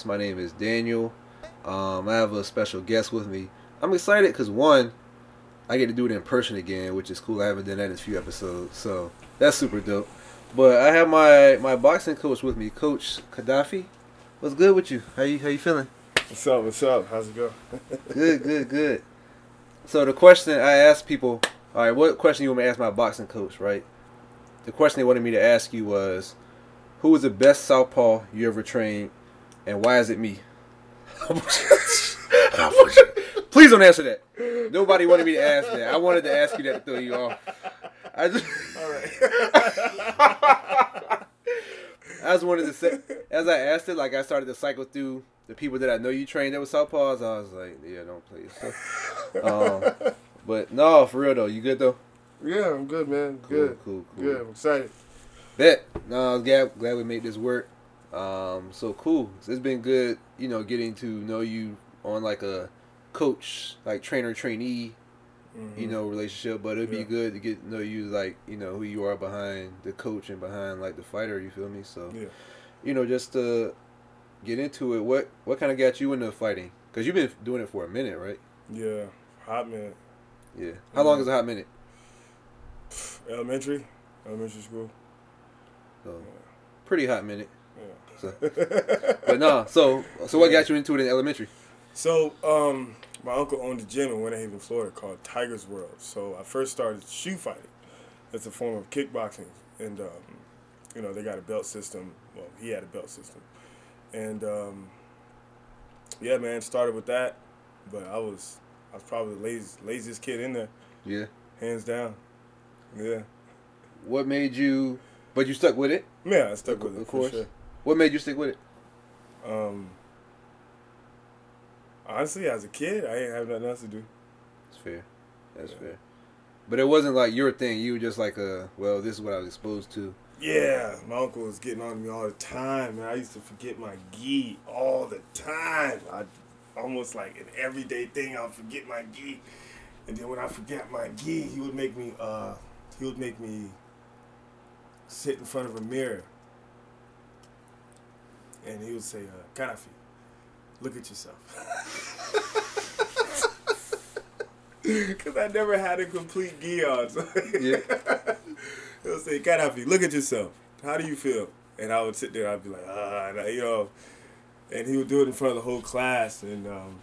Podcast. My name is Daniel. Um, I have a special guest with me. I'm excited because one, I get to do it in person again, which is cool. I haven't done that in a few episodes, so that's super dope. But I have my my boxing coach with me, Coach Kadhafi. What's good with you? How you how you feeling? What's up? What's up? How's it go? Good, good, good. So the question I asked people, all right, what question you want me to ask my boxing coach, right? The question they wanted me to ask you was, who was the best southpaw you ever trained, and why is it me? Please don't answer that. Nobody wanted me to ask that. I wanted to ask you that to throw you off. I just, All right. I just wanted to say, as I asked it, like I started to cycle through the people that I know you trained that was southpaws. I was like, yeah, don't please. um, but no, for real though, you good though? yeah, I'm good, man. Cool, Good. cool, cool. Good. I'm excited. Bet. No, I'm glad, glad we made this work. Um, so cool. So it's been good, you know, getting to know you on like a coach, like trainer trainee, you know, relationship. But it'd be good to get to know you, like you know, who you are behind the coach and behind like the fighter. You feel me? So Yeah. you know, just to get into it. What what kind of got you into fighting? Because you've been doing it for a minute, right? Yeah. Hot minute. Yeah. How long is a hot minute? Elementary. Elementary school. So, pretty hot minute. So, but no. So so what got you into it in elementary? So, um, my uncle owned a gym in Winter Haven, Florida called Tigers World. So I first started shoe fighting. It's a form of kickboxing, and um, you know they got a belt system. Well, he had a belt system, and um, yeah, man, started with that. But I was I was probably the lazy, laziest kid in there, Yeah. hands down. Yeah, What made you? But you stuck with it. yeah, I stuck Of with it for course. sure. What made you stick with it? Um, honestly, as a kid, I didn't have nothing else to do. It's fair. That's Yeah. fair. But it wasn't like your thing. You were just like a well. This is what I was exposed to. Yeah, my uncle was getting on me all the time, and I used to forget my gi all the time. I almost like an everyday thing. I'll forget my gi, and then when I forget my gi, he would make me uh he would make me sit in front of a mirror, and he would say, uh, "Kadhafi, look at yourself." Because I never had a complete gi on. So Yeah. He'll say, Kadhafi, look at yourself. How do you feel? And I would sit there, I'd be like, ah, and I- you know. And he would do it in front of the whole class. And um,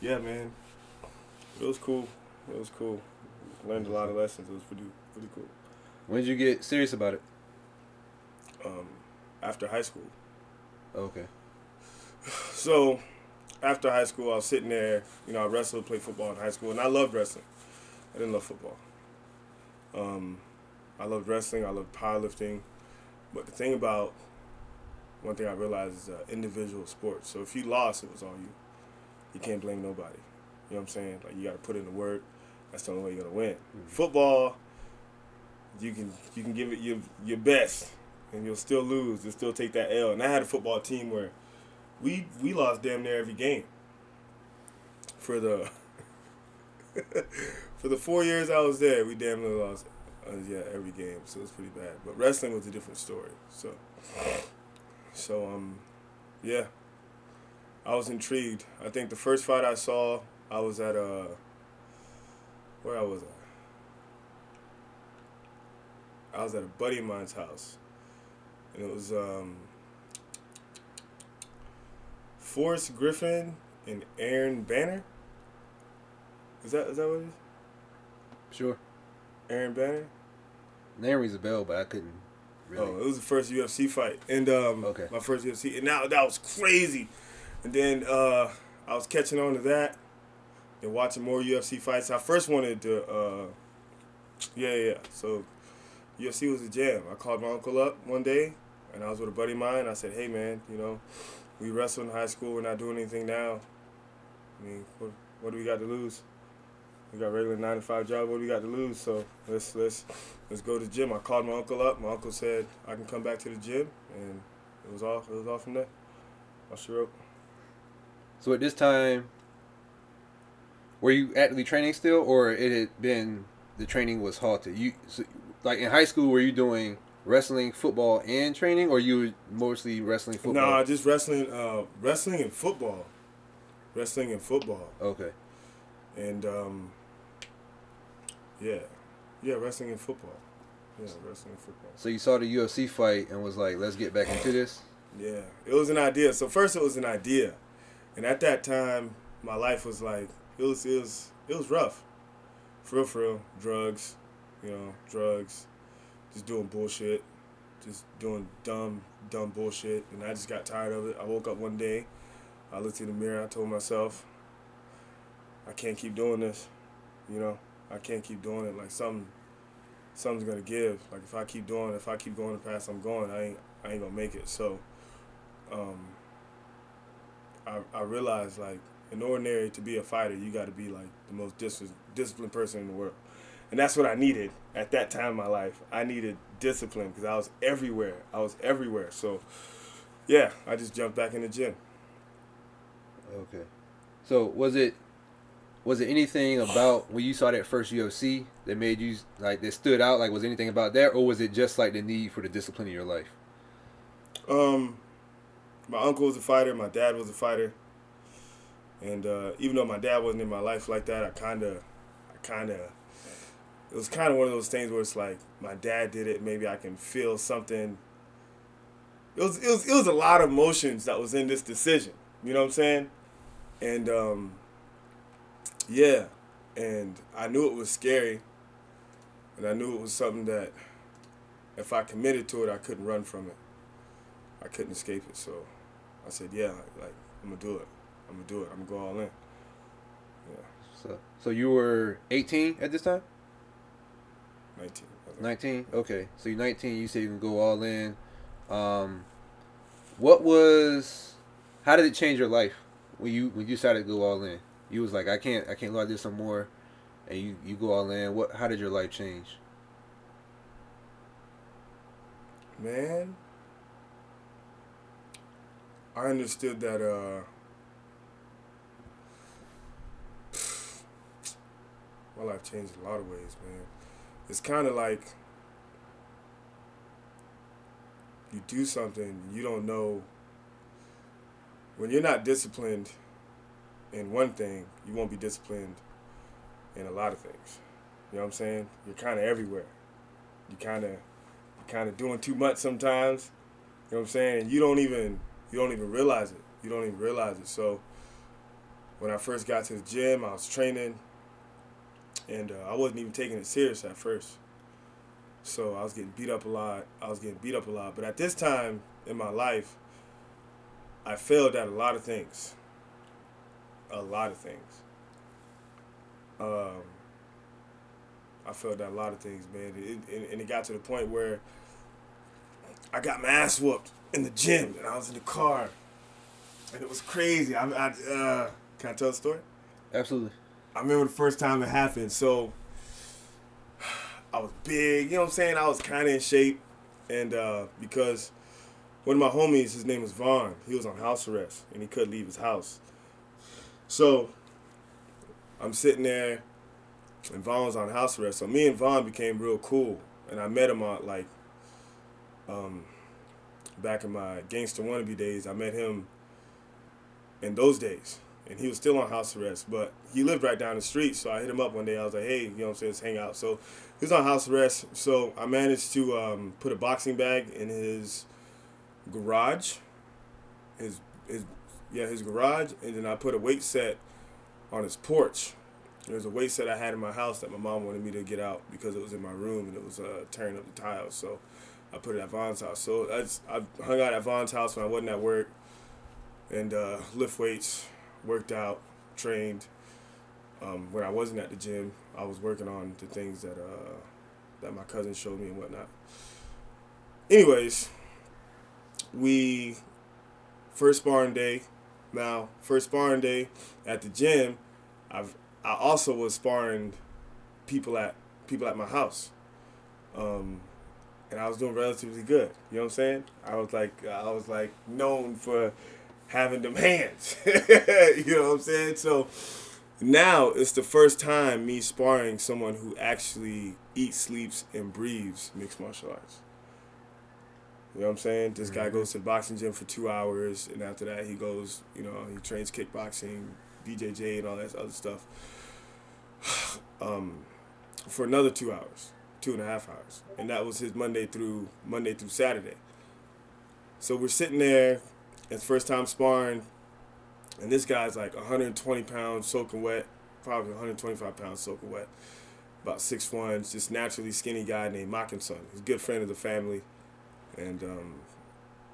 yeah, man, it was cool. It was cool. Learned a lot of lessons. It was pretty, pretty cool. When did you get serious about it? Um, after high school. Okay. So, after high school, I was sitting there. You know, I wrestled, played football in high school, and I loved wrestling. I didn't love football. Um, I loved wrestling. I loved powerlifting. But the thing about one thing I realized is uh, individual sports. So if you lost, it was all you. You can't blame nobody. You know what I'm saying? Like you got to put in the work. That's the only way you're gonna win. Football, you can you can give it your your best, and you'll still lose. You'll still take that L. And I had a football team where we we lost damn near every game. For the for the four years I was there, we damn near lost. Uh, yeah, every game, so it was pretty bad. But wrestling was a different story. So, so um, yeah, I was intrigued. I think the first fight I saw, I was at uh, where I was at. I was at a buddy of mine's house, and it was um, Forrest Griffin and Aaron Bonnar. Is that is that what it is? Sure. Aaron Bonnar. Name rings a bell, but I couldn't Really? Oh, it was the first UFC fight, and um, Okay. my first UFC, and now that was crazy. And then uh, I was catching on to that, and watching more UFC fights. I first wanted to, uh, yeah, yeah. yeah. So UFC was a jam. I called my uncle up one day, and I was with a buddy of mine. I said, "Hey, man, you know, we wrestled in high school. We're not doing anything now. I mean, what, what do we got to lose? We got a regular nine to five job. What do we got to lose? So let's let's let's go to the gym. I called my uncle up. My uncle said I can come back to the gym, and it was all it was all from there. I sure wrote. So at this time, were you actively training still, or it had been the training was halted? You so, like in high school, were you doing wrestling, football, and training, or you were mostly wrestling, football? No, just wrestling, uh, wrestling and football, wrestling and football, Okay. and um, yeah, yeah, wrestling and football, yeah, wrestling and football. So you saw the UFC fight and was like, "Let's get back into this." Yeah, it was an idea. So first, it was an idea, and at that time, my life was like it was it was it was rough, for real, for real. Drugs, you know, drugs, just doing bullshit, just doing dumb, dumb bullshit, and I just got tired of it. I woke up one day, I looked in the mirror, I told myself, I can't keep doing this, you know, I can't keep doing it. Like something, something's gonna give. Like if I keep doing, if I keep going the path I'm going, I ain't, I ain't gonna make it. So um, I, I realized like in ordinary to be a fighter, you got to be like the most dis- disciplined person in the world, and that's what I needed at that time in my life. I needed discipline because I was everywhere. I was everywhere. So yeah, I just jumped back in the gym. Okay. So was it was it anything about when you saw that first UFC that made you like that stood out? Like was anything about that, or was it just like the need for the discipline in your life? Um, my uncle was a fighter. My dad was a fighter. And uh, even though my dad wasn't in my life like that, I kind of, I kind of, it was kind of one of those things where it's like my dad did it. Maybe I can feel something. It was, it was, it was a lot of emotions that was in this decision. You know what I'm saying? And um, yeah, and I knew it was scary, and I knew it was something that if I committed to it, I couldn't run from it. I couldn't escape it. So I said, yeah, like I'm gonna do it. I'm gonna do it. I'm gonna go all in. Yeah. So so you were 18 at this time? 19. 19. Okay. So you're 19. You said you can go all in. Um, what was? How did it change your life when you when you decided to go all in? You was like, I can't I can't go out there some more, and you you go all in. What? How did your life change? Man, I understood that. uh My life changed a lot of ways, man. It's kind of like you do something you don't know. When you're not disciplined in one thing, you won't be disciplined in a lot of things. You know what I'm saying? You're kind of everywhere. You kind of you're kind of doing too much sometimes. You know what I'm saying? And you don't even you don't even realize it. You don't even realize it. So when I first got to the gym, I was training, and uh, I wasn't even taking it serious at first. So I was getting beat up a lot. I was getting beat up a lot. But at this time in my life, I failed at a lot of things. A lot of things. Um, I failed at a lot of things, man. It, it, and it got to the point where I got my ass whooped in the gym, and I was in the car, and it was crazy. I, I uh, can I tell the story? Absolutely. I remember the first time it happened. So I was big, you know what I'm saying? I was kind of in shape, and uh, because one of my homies, his name was Vaughn, he was on house arrest and he couldn't leave his house. So I'm sitting there, and Vaughn was on house arrest. So me and Vaughn became real cool, and I met him on like um, back in my gangster wannabe days. I met him in those days and he was still on house arrest, but he lived right down the street. So I hit him up one day. I was like, hey, you know what I'm saying, let's hang out. So he was on house arrest. So I managed to um, put a boxing bag in his garage, his his yeah his garage, and then I put a weight set on his porch. There's a weight set I had in my house that my mom wanted me to get out because it was in my room and it was uh, tearing up the tiles. So I put it at Vaughn's house. So I, just, I hung out at Vaughn's house when I wasn't at work, and uh, lift weights, worked out, trained. Um, when I wasn't at the gym, I was working on the things that uh, that my cousin showed me and whatnot. Anyways, we first sparring day. Now, first sparring day at the gym, I've I also was sparring people at people at my house. Um, and I was doing relatively good. You know what I'm saying? I was like I was like known for having them hands. you know what I'm saying? So now it's the first time me sparring someone who actually eats, sleeps, and breathes mixed martial arts. You know what I'm saying? This guy goes to the boxing gym for two hours, and after that, he goes, you know, he trains kickboxing, BJJ, and all that other stuff um, for another two hours, two and a half hours, and that was his Monday through Monday through Saturday. So we're sitting there, it's first time sparring, and this guy's like 120 pounds soaking wet, probably 125 pounds soaking wet, about six one, just naturally skinny guy named Mockinson. He's a good friend of the family, and um,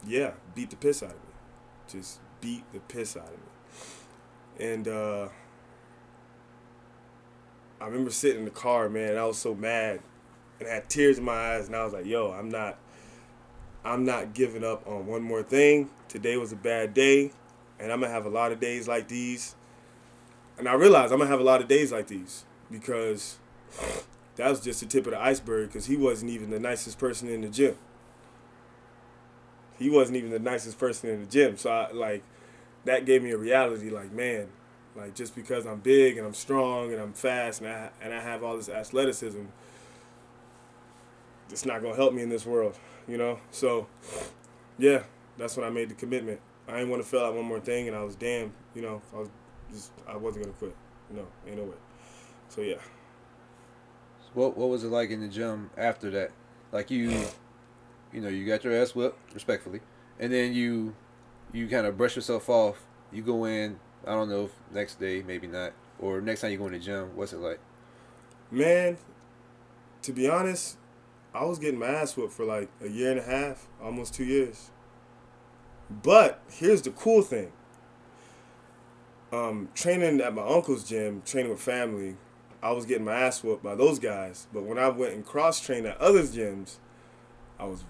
yeah, beat the piss out of me, just beat the piss out of me, and. Uh, I remember sitting in the car, man, I was so mad and I had tears in my eyes and I was like, yo, I'm not I'm not giving up on one more thing. Today was a bad day and I'm gonna have a lot of days like these. And I realized I'm gonna have a lot of days like these because that was just the tip of the iceberg because he wasn't even the nicest person in the gym. He wasn't even the nicest person in the gym. So I like that gave me a reality like, man, like just because I'm big and I'm strong and I'm fast and I and I have all this athleticism, it's not gonna help me in this world, you know. So, yeah, that's when I made the commitment. I didn't want to fill out one more thing, and I was damn, you know, I was just I wasn't gonna quit. No, ain't no way. So yeah. What what was it like in the gym after that? Like you, you know, you got your ass whipped respectfully, and then you, you kind of brush yourself off. You go in, I don't know if next day, maybe not, or next time you go in the gym. What's it like? Man, to be honest, I was getting my ass whooped for like a year and a half, almost two years. But here's the cool thing. Um, training at my uncle's gym, training with family, I was getting my ass whooped by those guys. But when I went and cross trained at other gyms, I was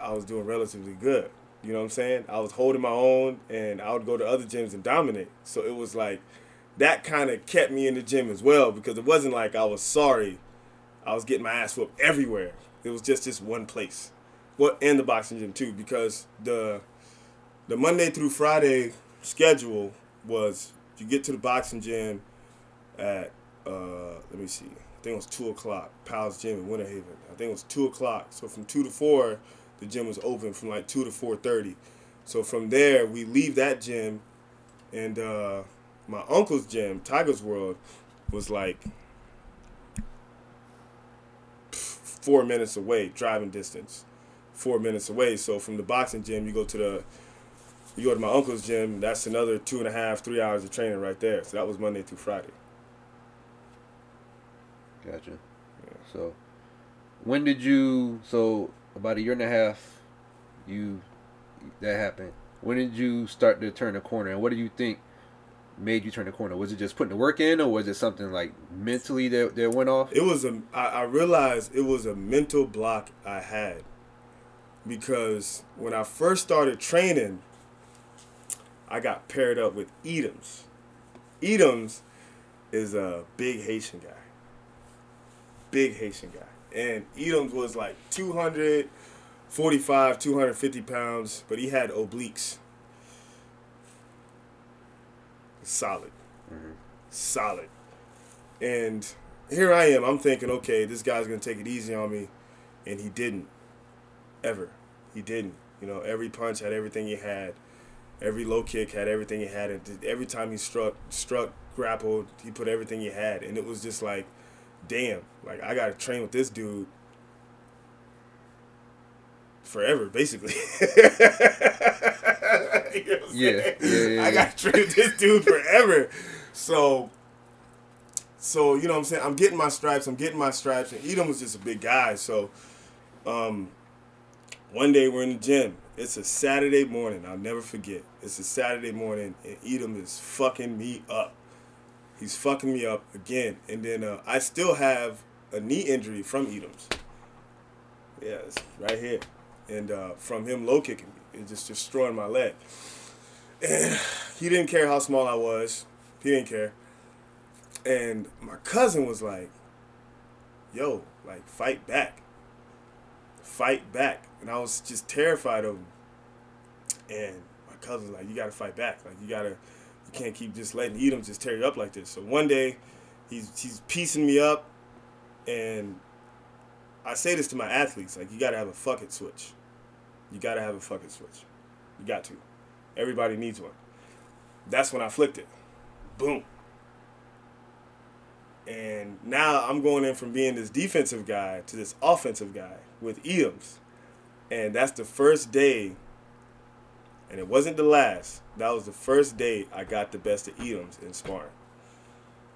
I was doing relatively good. You know what I'm saying? I was holding my own and I would go to other gyms and dominate. So it was like that kind of kept me in the gym as well because it wasn't like I was sorry. I was getting my ass whooped everywhere. It was just this one place. Well, and the boxing gym too because the the Monday through Friday schedule was you get to the boxing gym at uh, let me see. I think it was two o'clock. Powell's Gym in Winter Haven. I think it was two o'clock. So from two to four, the gym was open from like two to four thirty. So from there, we leave that gym, and uh, my uncle's gym, Tiger's World, was like four minutes away, driving distance, four minutes away. So from the boxing gym, you go to the you go to my uncle's gym. That's another two and a half, three hours of training right there. So that was Monday through Friday. Gotcha. Yeah. So, when did you? So about a year and a half, you that happened. When did you start to turn the corner, and what do you think made you turn the corner? Was it just putting the work in, or was it something like mentally that that went off? It was a. I, I realized it was a mental block I had because when I first started training, I got paired up with Edoms. Edoms is a big Haitian guy. Big Haitian guy and Edoms was like 245, 250 pounds, but he had obliques. Solid. Mm-hmm. Solid. And here I am, I'm thinking, okay, this guy's to take it easy on me. And he didn't. Ever. He didn't. You know, every punch had everything he had. Every low kick had everything he had. And every time he struck, struck, grappled, he put everything he had. And it was just like, damn, like I gotta train with this dude forever, basically. you know yeah, yeah, yeah, I gotta train this dude forever. So so, you know what I'm saying? I'm getting my stripes, I'm getting my stripes, and Edom was just a big guy, so um one day we're in the gym. It's a Saturday morning. I'll never forget. It's a Saturday morning, and Edom is fucking me up. He's fucking me up again. And then uh, I still have a knee injury from Edom's. Yeah, it's right here. And uh, from him low kicking me, it just destroying my leg. And he didn't care how small I was. He didn't care. And my cousin was like, yo, like, fight back. Fight back. And I was just terrified of him. And my cousin's like, you gotta fight back. Like, you gotta, you can't keep just letting Edom just tear you up like this. So one day, he's, he's piecing me up. And I say this to my athletes, like, you gotta have a fuck it switch. You gotta have a fucking switch. You got to. Everybody needs one. That's when I flicked it. Boom. And now I'm going in from being this defensive guy to this offensive guy with Edoms. And that's the first day, and it wasn't the last. That was the first day I got the best of Edoms in sparring.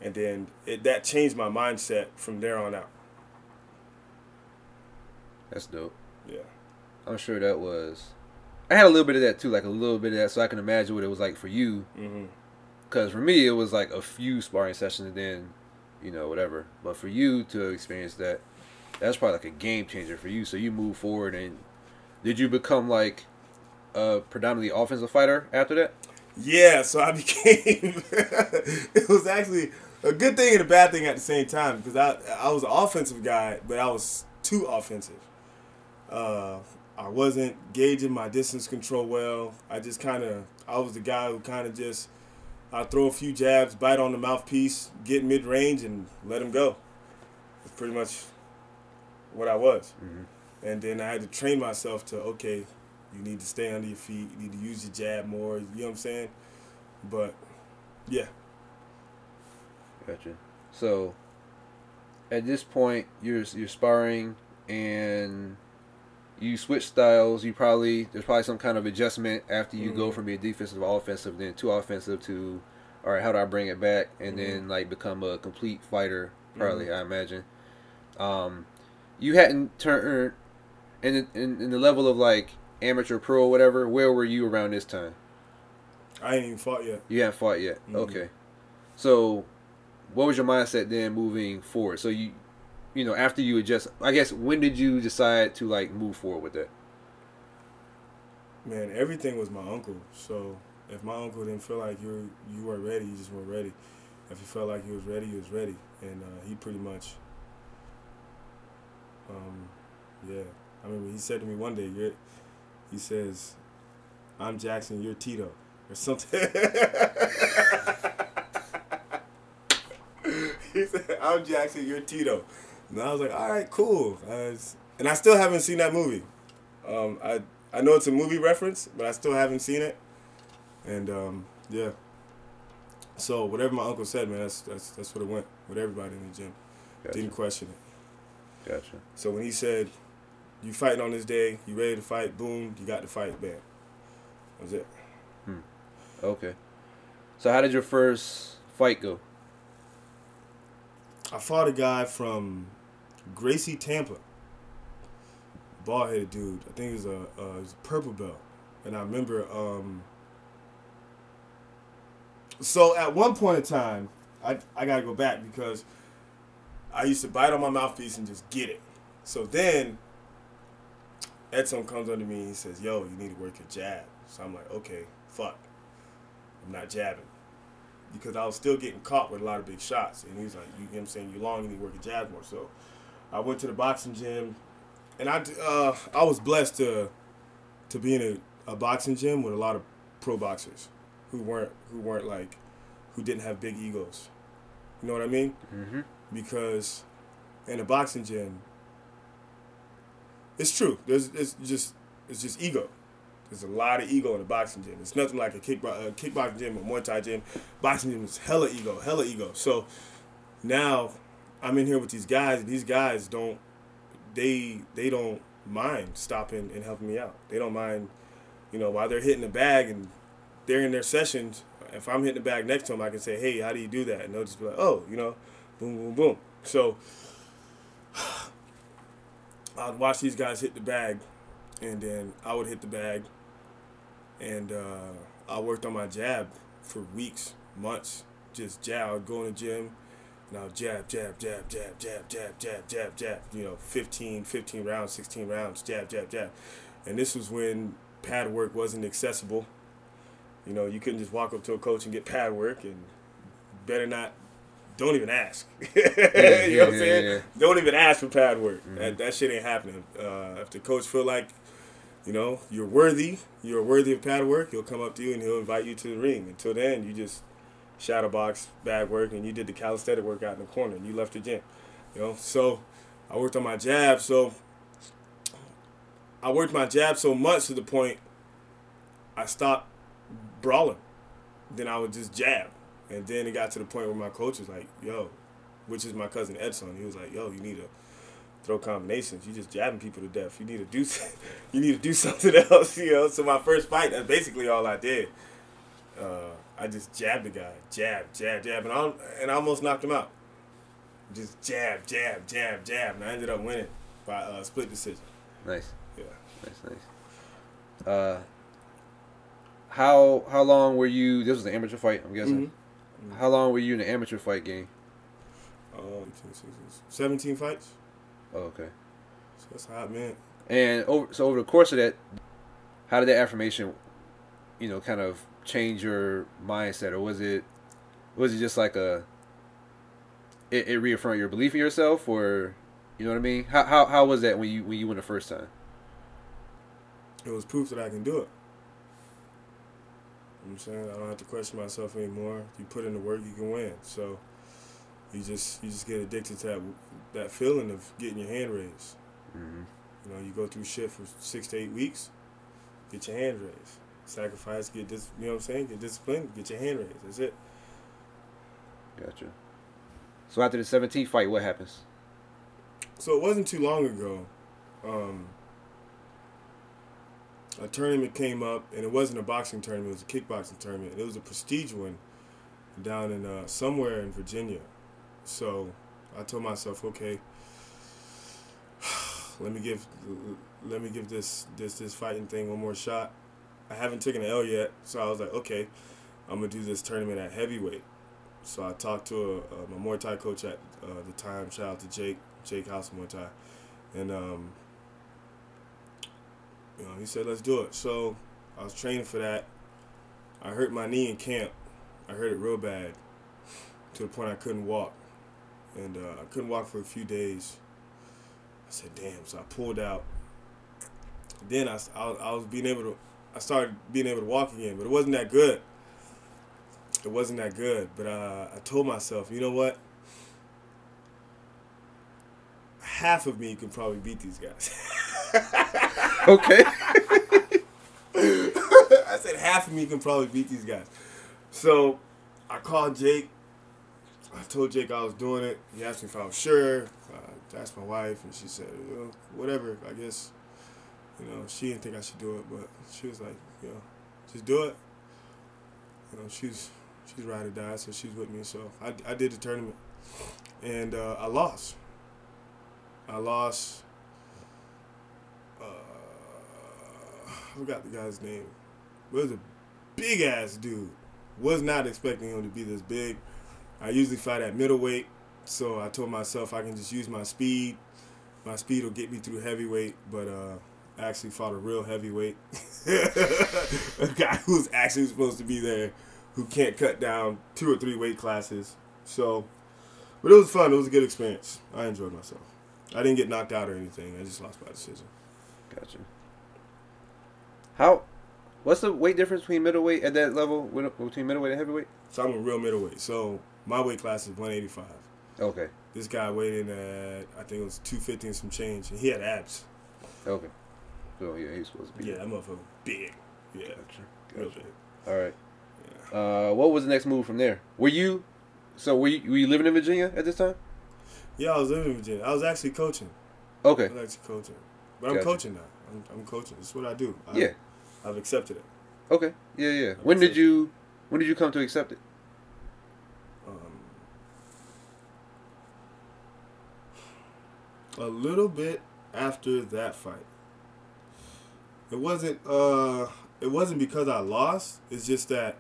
And then it, that changed my mindset from there on out. That's dope. Yeah. I'm sure that was. I had a little bit of that too, like a little bit of that, so I can imagine what it was like for you. Because for me, it was like a few sparring sessions and then, you know, whatever. But for you to experience that, that's probably like a game changer for you. So you move forward, and did you become like a predominantly offensive fighter after that? Yeah, so I became. it was actually a good thing and a bad thing at the same time because I I was an offensive guy, but I was too offensive. Uh, I wasn't gauging my distance control well. I just kind of I was the guy who kind of just I throw a few jabs, bite on the mouthpiece, get mid range, and let him go. That's pretty much what I was. Mm-hmm. And then I had to train myself to okay, you need to stay under your feet. You need to use your jab more. You know what I'm saying? But yeah, Gotcha. So, at this point, you're you're sparring and you switch styles. You probably there's probably some kind of adjustment after you go Mhm. from being defensive to offensive, then to offensive to, all right, how do I bring it back, and Mhm. then like become a complete fighter. Probably, I imagine. Um, you hadn't turned in, in in the level of like amateur pro or whatever. Where were you around this time? I ain't even fought yet. You haven't fought yet. Mhm. Okay. So, what was your mindset then moving forward? So you, you know, after you adjust, I guess when did you decide to like move forward with that? Man, everything was my uncle. So if my uncle didn't feel like you were, you weren't ready, you just weren't ready. If he felt like he was ready, he was ready, and uh, he pretty much. Um, yeah, I mean, he said to me one day, "You're," he says, "I'm Jackson, you're Tito," or something. he said, "I'm Jackson, you're Tito," and I was like, "All right, cool." I was- and I still haven't seen that movie. Um, I I know it's a movie reference, but I still haven't seen it. And um, yeah. So whatever my uncle said, man, that's that's that's what it went with everybody in the gym. Gotcha. Didn't question it. Gotcha. So when he said, "You fighting on this day? You ready to fight? Boom! You got to fight, bam." That was it. Okay. So how did your first fight go? I fought a guy from Gracie, Tampa. Bald headed dude. I think he was a, a purple belt. And I remember, um, so at one point in time, I, I got to go back because I used to bite on my mouthpiece and just get it. So then Edson comes under me and he says, Yo, you need to work your jab. So I'm like, Okay, fuck. I'm not jabbing because I was still getting caught with a lot of big shots. And he's like, you, know what I'm saying, you long, you need to work your jab more. So I went to the boxing gym, and I, uh, I was blessed to to be in a, a boxing gym with a lot of pro boxers who weren't who weren't like who didn't have big egos. You know what I mean? Mm-hmm. Because in a boxing gym, it's true. There's it's just it's just ego. There's a lot of ego in a boxing gym. It's nothing like a, kickbo- a kickboxing gym or Muay Thai gym. Boxing gym is hella ego, hella ego. So now I'm in here with these guys, and these guys don't they they don't mind stopping and helping me out. They don't mind, you know, while they're hitting the bag and they're in their sessions. If I'm hitting the bag next to them, I can say, "Hey, how do you do that?" And they'll just be like, "Oh, you know, boom, boom, boom." So I'd watch these guys hit the bag, and then I would hit the bag, and uh, I worked on my jab for weeks, months. Just jab. I would go in the gym, would jab, jab, jab, jab, jab, jab, jab, jab, jab. You know, 15, 15 rounds, 16 rounds, jab, jab, jab. And this was when pad work wasn't accessible. You know, you couldn't just walk up to a coach and get pad work, and better not. Don't even ask. you know what I'm saying? yeah. Don't even ask for pad work. That, that shit ain't happening. Uh, if the coach feel like, you know, you're worthy, you're worthy of pad work, he'll come up to you and he'll invite you to the ring. Until then, you just shadow box, bag work, and you did the calisthenic workout in the corner and you left the gym. You know, so I worked on my jab. So I worked my jab so much to the point I stopped brawling. Then I would just jab. And then it got to the point where my coach was like, yo, which is my cousin Edson. He was like, yo, you need to throw combinations. You just jabbing people to death. You need to do you need to do something else, you know. So my first fight, that's basically all I did. Uh, I just jabbed the guy, jab, jab, jab, and I and I almost knocked him out. Just jab, jab, jab, jab, and I ended up winning by uh, split decision. Nice, Yeah. nice, nice. Uh, how how long were you? This was an amateur fight, I'm guessing. Mm-hmm. How long were you in the amateur fight game? Um, 17 fights. Oh, okay. So that's a hot man. And over so over the course of that, how did that affirmation, you know, kind of change your mindset, or was it, was it just like a, it, it reaffirmed your belief in yourself, or, you know what I mean? How how how was that when you when you went the first time? It was proof that I can do it. You know what I'm saying? I don't have to question myself anymore. You put in the work, you can win. So you just you just get addicted to that that feeling of getting your hand raised. Mm-hmm. You know, you go through shit for six to eight weeks, get your hand raised. Sacrifice, get this. You know what I'm saying? Get disciplined, get your hand raised. That's it. Gotcha. So after the 17th fight, what happens? So it wasn't too long ago. Um, a tournament came up, and it wasn't a boxing tournament; it was a kickboxing tournament. It was a prestige one down in uh, somewhere in Virginia. So I told myself, okay, let me give let me give this this this fighting thing one more shot. I haven't taken an L yet, so I was like, okay, I'm gonna do this tournament at heavyweight. So I talked to a, a, my Muay Thai coach at uh, the time. Shout out to Jake, Jake House Muay Thai, and um, you know he said let's do it. So I was training for that. I hurt my knee in camp. I hurt it real bad, to the point I couldn't walk, and uh, I couldn't walk for a few days. I said, damn. So I pulled out. Then I, I, I was being able to, I started being able to walk again, but it wasn't that good. It wasn't that good, but uh, I told myself, you know what? Half of me can probably beat these guys. Okay. I said half of me can probably beat these guys. So I called Jake. I told Jake I was doing it. He asked me if I was sure. Uh, asked my wife, and she said, know, whatever. I guess, you know, she didn't think I should do it, but she was like, you know, just do it. You know, she's she's ride or die, so she's with me. So I, I did the tournament, and uh, I lost. I lost. Uh, I forgot the guy's name. It was a big ass dude. Was not expecting him to be this big. I usually fight at middleweight, so I told myself I can just use my speed. My speed will get me through heavyweight, but uh, actually fought a real heavyweight. a guy who's actually supposed to be there, who can't cut down two or three weight classes. So, but it was fun. It was a good experience. I enjoyed myself. I didn't get knocked out or anything. I just lost by decision. Gotcha. How? What's the weight difference between middleweight at that level between middleweight and heavyweight? So I'm a real middleweight. So my weight class is 185. Okay. This guy weighed in at I think it was 250 and some change, and he had abs. Okay. So yeah, he's supposed to be. Yeah, that motherfucker big. Yeah, Gotcha. real Gotcha. big. All right. Uh, what was the next move from there? Were you? So were you, were you living in Virginia at this time? Yeah, I was living in Virginia. I was actually coaching. Okay. I was actually coaching, but I'm coaching now. I'm, I'm coaching. That's what I do. I, Yeah. I've accepted it. Okay. Yeah, yeah. When did you? When did you come to accept it? Um, a little bit after that fight. It wasn't. Uh, it wasn't because I lost. It's just that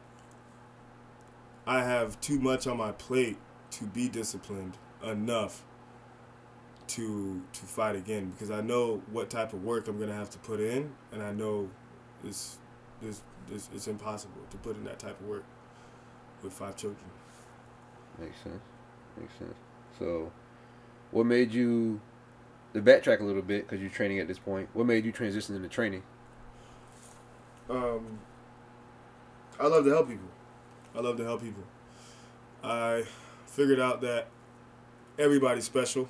I have too much on my plate to be disciplined enough to to fight again because I know what type of work I'm gonna have to put in, and I know it's it's, it's, it's impossible to put in that type of work with five children. Makes sense. Makes sense. So, what made you to backtrack a little bit because you're training at this point? What made you transition into training? Um, I love to help people. I love to help people. I figured out that everybody's special.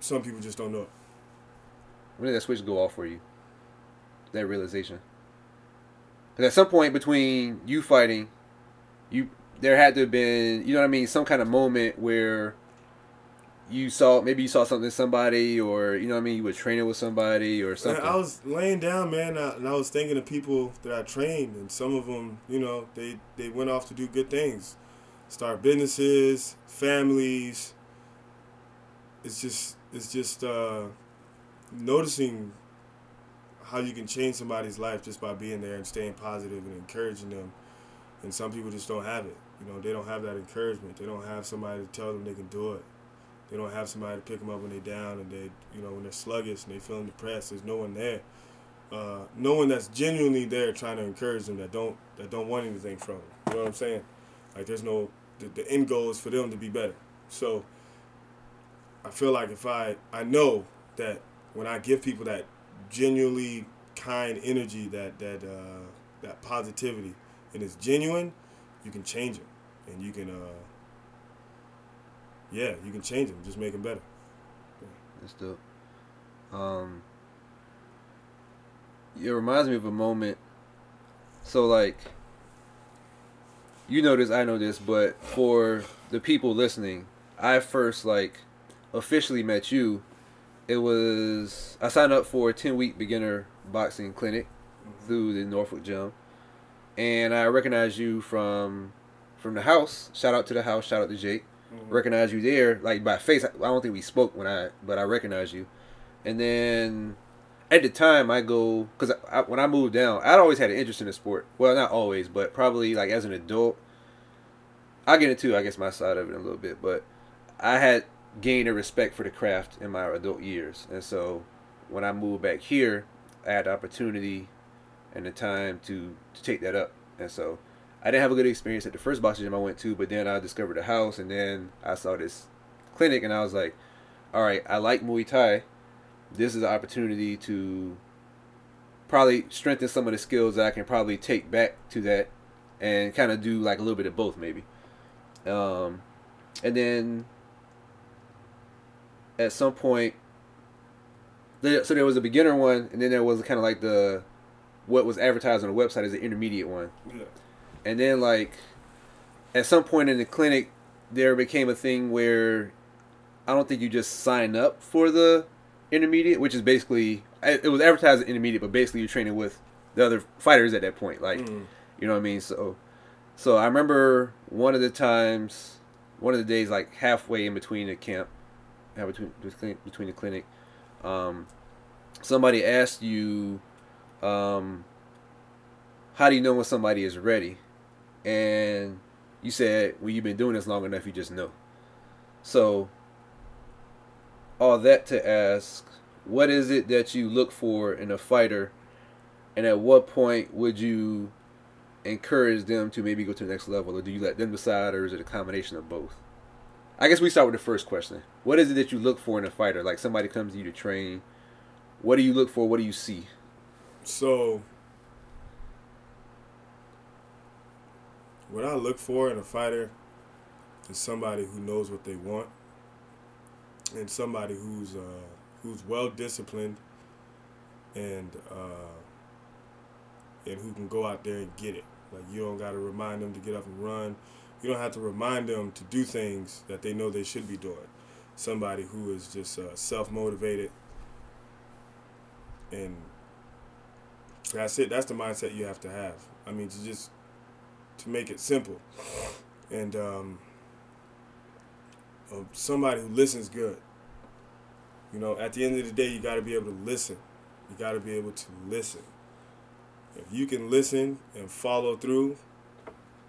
Some people just don't know. When did that switch go off for you? That realization. Because at some point between you fighting, you there had to have been, you know what I mean, some kind of moment where you saw maybe you saw something in somebody or you know what I mean you were training with somebody or something. I was laying down, man, and I was thinking of people that I trained, and some of them, you know, they they went off to do good things, start businesses, families. It's just it's just uh, noticing how you can change somebody's life just by being there and staying positive and encouraging them. And some people just don't have it. You know, they don't have that encouragement. They don't have somebody to tell them they can do it. They don't have somebody to pick them up when they're down and they, you know, when they're sluggish and they feeling depressed. There's no one there. Uh, no one that's genuinely there trying to encourage them that don't that don't want anything from them. You know what I'm saying? Like there's no the, the end goal is for them to be better. So I feel like if I I know that when I give people that genuinely kind energy, that that uh, that positivity, and it's genuine, you can change them, and you can uh, yeah, you can change them, just make them better. That's dope. Um, it reminds me of a moment. So like, you know this, I know this, but for the people listening, I first like officially met you. It was I signed up for a ten week beginner boxing clinic through the Norfolk Gym, and I recognized you from from the house. Shout out to the house. Shout out to Jake mm-hmm. recognize you there, like by face. I don't think we spoke when I, but I recognize you. And then at the time, I go because I, when I moved down, I'd always had an interest in the sport. Well, not always, but probably like as an adult. I'll get into, I guess, my side of it a little bit, but I had gained a respect for the craft in my adult years, and so when I moved back here, I had the opportunity and the time to to take that up, and so I didn't have a good experience at the first boxing gym I went to, but then I discovered a house, and then I saw this clinic, and I was like, all right, I like Muay Thai. This is an opportunity to probably strengthen some of the skills that I can probably take back to that, and kind of do like a little bit of both, maybe. Um, and then at some point, so there was a beginner one, and then there was kind of like the what was advertised on the website as an intermediate one. Yeah and then like at some point in the clinic there became a thing where I don't think you just sign up for the intermediate, which is basically it was advertised as intermediate, but basically you're training with the other fighters at that point, like mm. you know what I mean. So, so I remember one of the times, one of the days, like halfway in between the camp, between between the clinic, um, somebody asked you, um, how do you know when somebody is ready? And you said well you've been doing this long enough you just know. So all that to ask what is it that you look for in a fighter? And at what point would you encourage them to maybe go to the next level? Or do you let them decide or is it a combination of both? I guess we start with the first question. What is it that you look for in a fighter? Like somebody comes to you to train. What do you look for? What do you see? So what I look for in a fighter is somebody who knows what they want and somebody who's uh, who's well disciplined and uh, and who can go out there and get it. Like you don't got to remind them to get up and run. You don't have to remind them to do things that they know they should be doing. Somebody who is just uh, self motivated and that's it. That's the mindset you have to have. I mean, to just to make it simple. And um, uh, somebody who listens good. You know, at the end of the day, you got to be able to listen You got to be able to listen. If you can listen and follow through,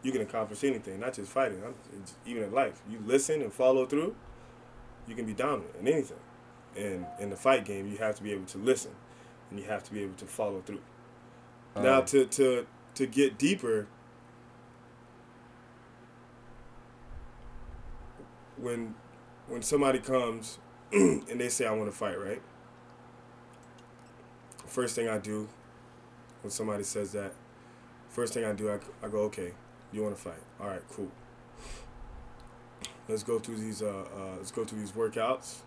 you can accomplish anything, not just fighting, even in life. You listen and follow through, you can be dominant in anything. And in the fight game, you have to be able to listen and you have to be able to follow through. Um, now, to, to, to get deeper, when when somebody comes and they say I want to fight, right? First thing I do when somebody says that, first thing I do, I, I go, okay, you want to fight? All right, cool. Let's go through these. Uh, uh, let's go through these workouts.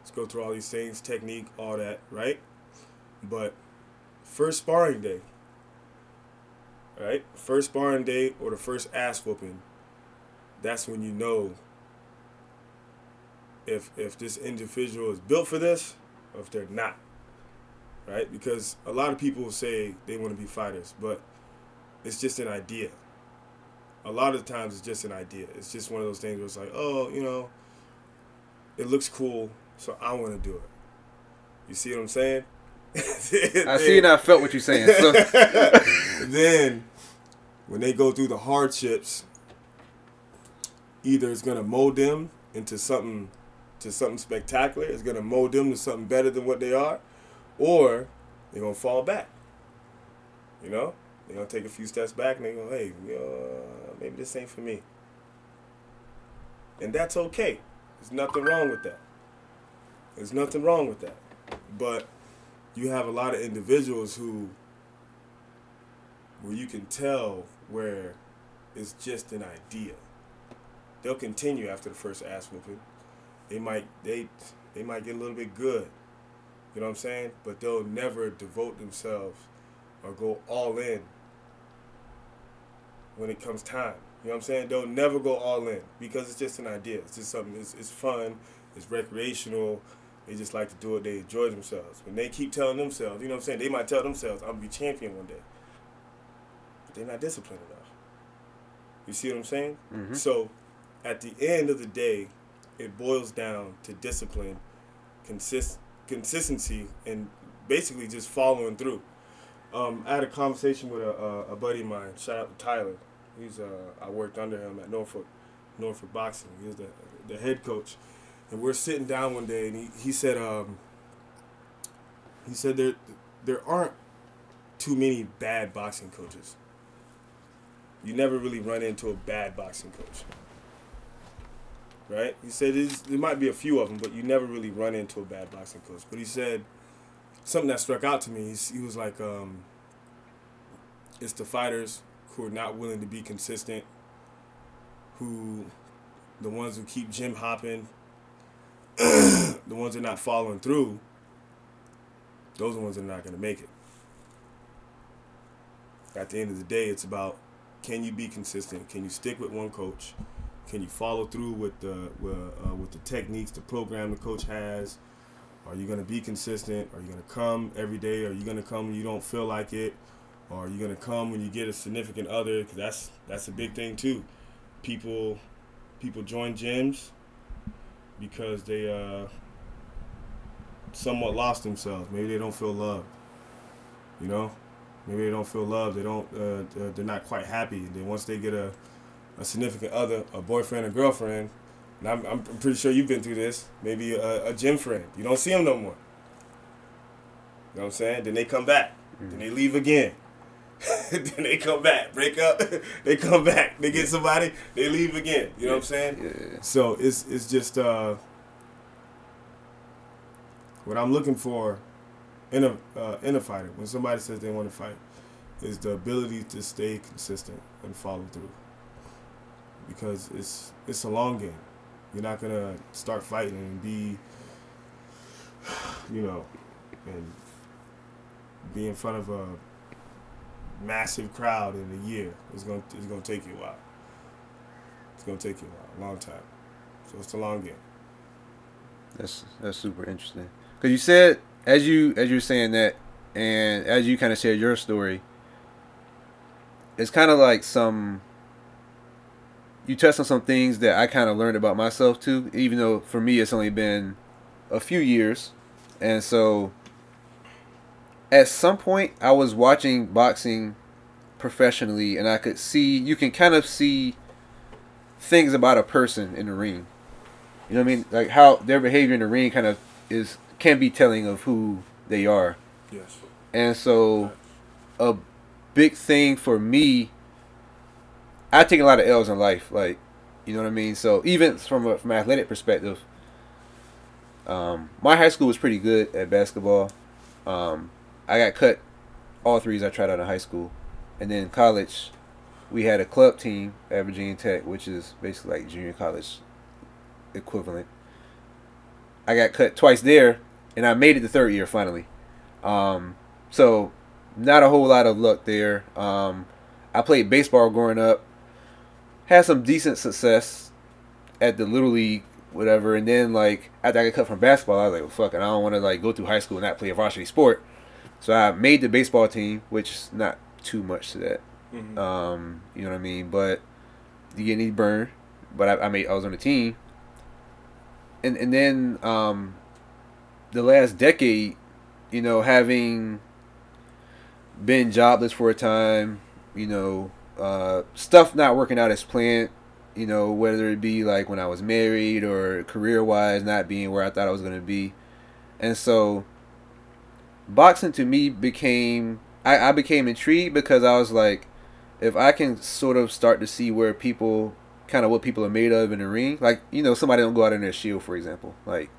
Let's go through all these things, technique, all that, right? But first sparring day, right? First sparring day or the first ass whooping, that's when you know if if this individual is built for this or if they're not. Right? Because a lot of people say they want to be fighters, but it's just an idea. A lot of times it's just an idea. It's just one of those things where it's like, oh, you know, it looks cool, so I want to do it. You see what I'm saying? I see and I felt what you're saying. So. then, when they go through the hardships, either it's gonna mold them into something to something spectacular. It's going to mold them to something better than what they are, or they're going to fall back. You know, they're going to take a few steps back and they go, hey, uh, maybe this ain't for me. And that's okay. There's nothing wrong with that. There's nothing wrong with that. But you have a lot of individuals who, where you can tell where it's just an idea. They'll continue after the first ass whooping they might they they might get a little bit good. You know what I'm saying? But they'll never devote themselves or go all in when it comes time. You know what I'm saying? They'll never go all in because it's just an idea. It's just something. It's, it's fun. It's recreational. They just like to do it. They enjoy themselves. When they keep telling themselves, you know what I'm saying? They might tell themselves, "I'm gonna be champion one day," but they're not disciplined enough. You see what I'm saying? Mm-hmm. So, at the end of the day, it boils down to discipline, consist consistency, and basically just following through. Um, I had a conversation with a, a, a, buddy of mine. Shout out to Tyler. He's uh, I worked under him at Norfolk, Norfolk Boxing. He's the the head coach, and we're sitting down one day, and he, he said um, he said there there aren't too many bad boxing coaches. You never really run into a bad boxing coach right? He said there might be a few of them, but you never really run into a bad boxing coach. But he said something that struck out to me. He, he was like, um, it's the fighters who are not willing to be consistent, who, the ones who keep gym hopping, the ones that are not following through, those are the ones that are not going to make it. At the end of the day, it's about can you be consistent? Can you stick with one coach? Can you follow through with the with, uh, with the techniques, the program the coach has? Are you going to be consistent? Are you going to come every day? Are you going to come when you don't feel like it? Or are you going to come when you get a significant other? Because that's that's a big thing too. People people join gyms because they uh, somewhat lost themselves. Maybe they don't feel loved. You know, maybe they don't feel loved. They don't. Uh, they're not quite happy. Then once they get a a significant other, a boyfriend or girlfriend, and I'm, I'm pretty sure you've been through this, maybe a, a gym friend. You don't see them no more. You know what I'm saying? Then they come back. Mm-hmm. Then they leave again. then they come back, break up, they come back, they get somebody, they leave again. You know what I'm saying? Yeah. So it's it's just uh, what I'm looking for in a uh, in a fighter when somebody says they want to fight is the ability to stay consistent and follow through because it's it's a long game. You're not gonna start fighting and be, you know, and be in front of a massive crowd in a year. It's gonna it's gonna take you a while. It's gonna take you a while, a long time. So it's a long game. That's that's super interesting. Cause you said as you as you were saying that, and as you kind of shared your story, it's kind of like some you touched on some things that I kind of learned about myself too. Even though for me it's only been a few years, and so at some point I was watching boxing professionally, and I could see you can kind of see things about a person in the ring. You know what I mean? Like how their behavior in the ring kind of is can be telling of who they are. Yes. And so, a big thing for me, I take a lot of L's in life. Like, you know what I mean. So even from a from an athletic perspective, um, my high school was pretty good at basketball. Um, I got cut all threes I tried out in high school, and then college, we had a club team at Virginia Tech, which is basically like junior college equivalent. I got cut twice there, and I made it the third year finally. Um, so not a whole lot of luck there. Um, I played baseball growing up, had some decent success at the little league, whatever, and then like after I got cut from basketball, I was like, well, fuck it, I don't want to like go through high school and not play a varsity sport. So I made the baseball team, which is not too much to that. Mhm. Um, you know what I mean? But you get any burn. But I, I made I was on the team. And and then um the last decade, you know, having been jobless for a time, you know, uh stuff not working out as planned, you know, whether it be like when I was married or career wise not being where I thought I was gonna be. And so boxing to me became I, I became intrigued because I was like if I can sort of start to see where people kind of what people are made of in the ring, like you know somebody don't go out in their shield, for example, like,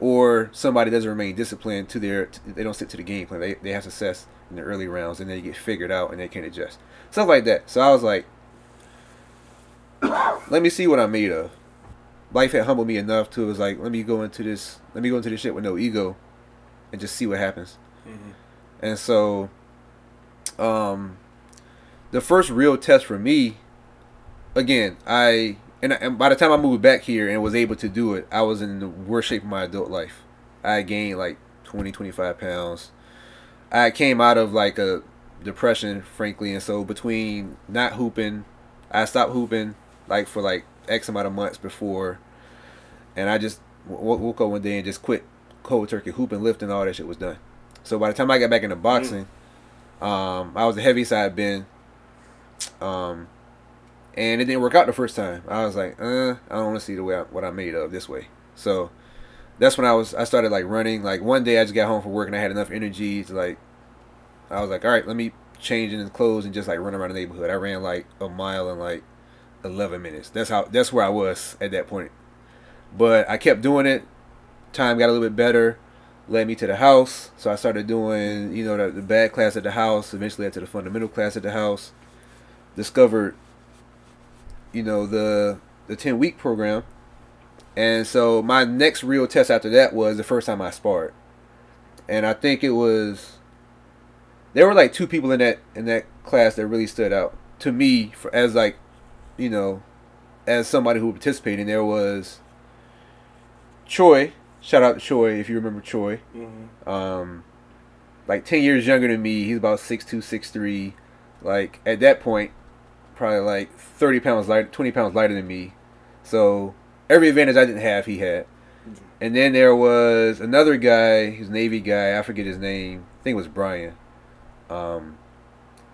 or somebody doesn't remain disciplined to their, they don't stick to the game plan. They they have success in the early rounds and they get figured out and they can't adjust, stuff like that. So I was like, let me see what I'm made of. Life had humbled me enough to it was like let me go into this, let me go into this shit with no ego, and just see what happens. Mhm. And so, um, the first real test for me, again, I and, and by the time I moved back here and was able to do it, I was in the worst shape of my adult life. I gained like 20, 25 pounds. I came out of like a depression, frankly, and so between not hooping, I stopped hooping like for like X amount of months before, and I just w- woke up one day and just quit cold turkey hooping, lifting, all that shit was done. So by the time I got back into boxing, um, I was a heavy side Ben, um, and it didn't work out the first time. I was like, uh, I don't want to see the way I, what I'm made of this way. So that's when I was I started like running. Like one day I just got home from work and I had enough energy to like, I was like, all right, let me change into clothes and just like run around the neighborhood. I ran like a mile in like 11 minutes. That's how that's where I was at that point. But I kept doing it. Time got a little bit better. Led me to the house, so I started doing you know the, the bad class at the house. Eventually, led to the fundamental class at the house. Discovered, you know the the 10 week program, and so my next real test after that was the first time I sparred, and I think it was. There were like two people in that in that class that really stood out to me for, as like, you know, as somebody who participated. There was Choi. Shout out to Choi if you remember Choi. Mhm. Um, like ten years younger than me. He's about six two, six three. Like at that point, probably like thirty pounds lighter, twenty pounds lighter than me. So every advantage I didn't have, he had. And then there was another guy, he's a Navy guy. I forget his name. I think it was Brian. Um,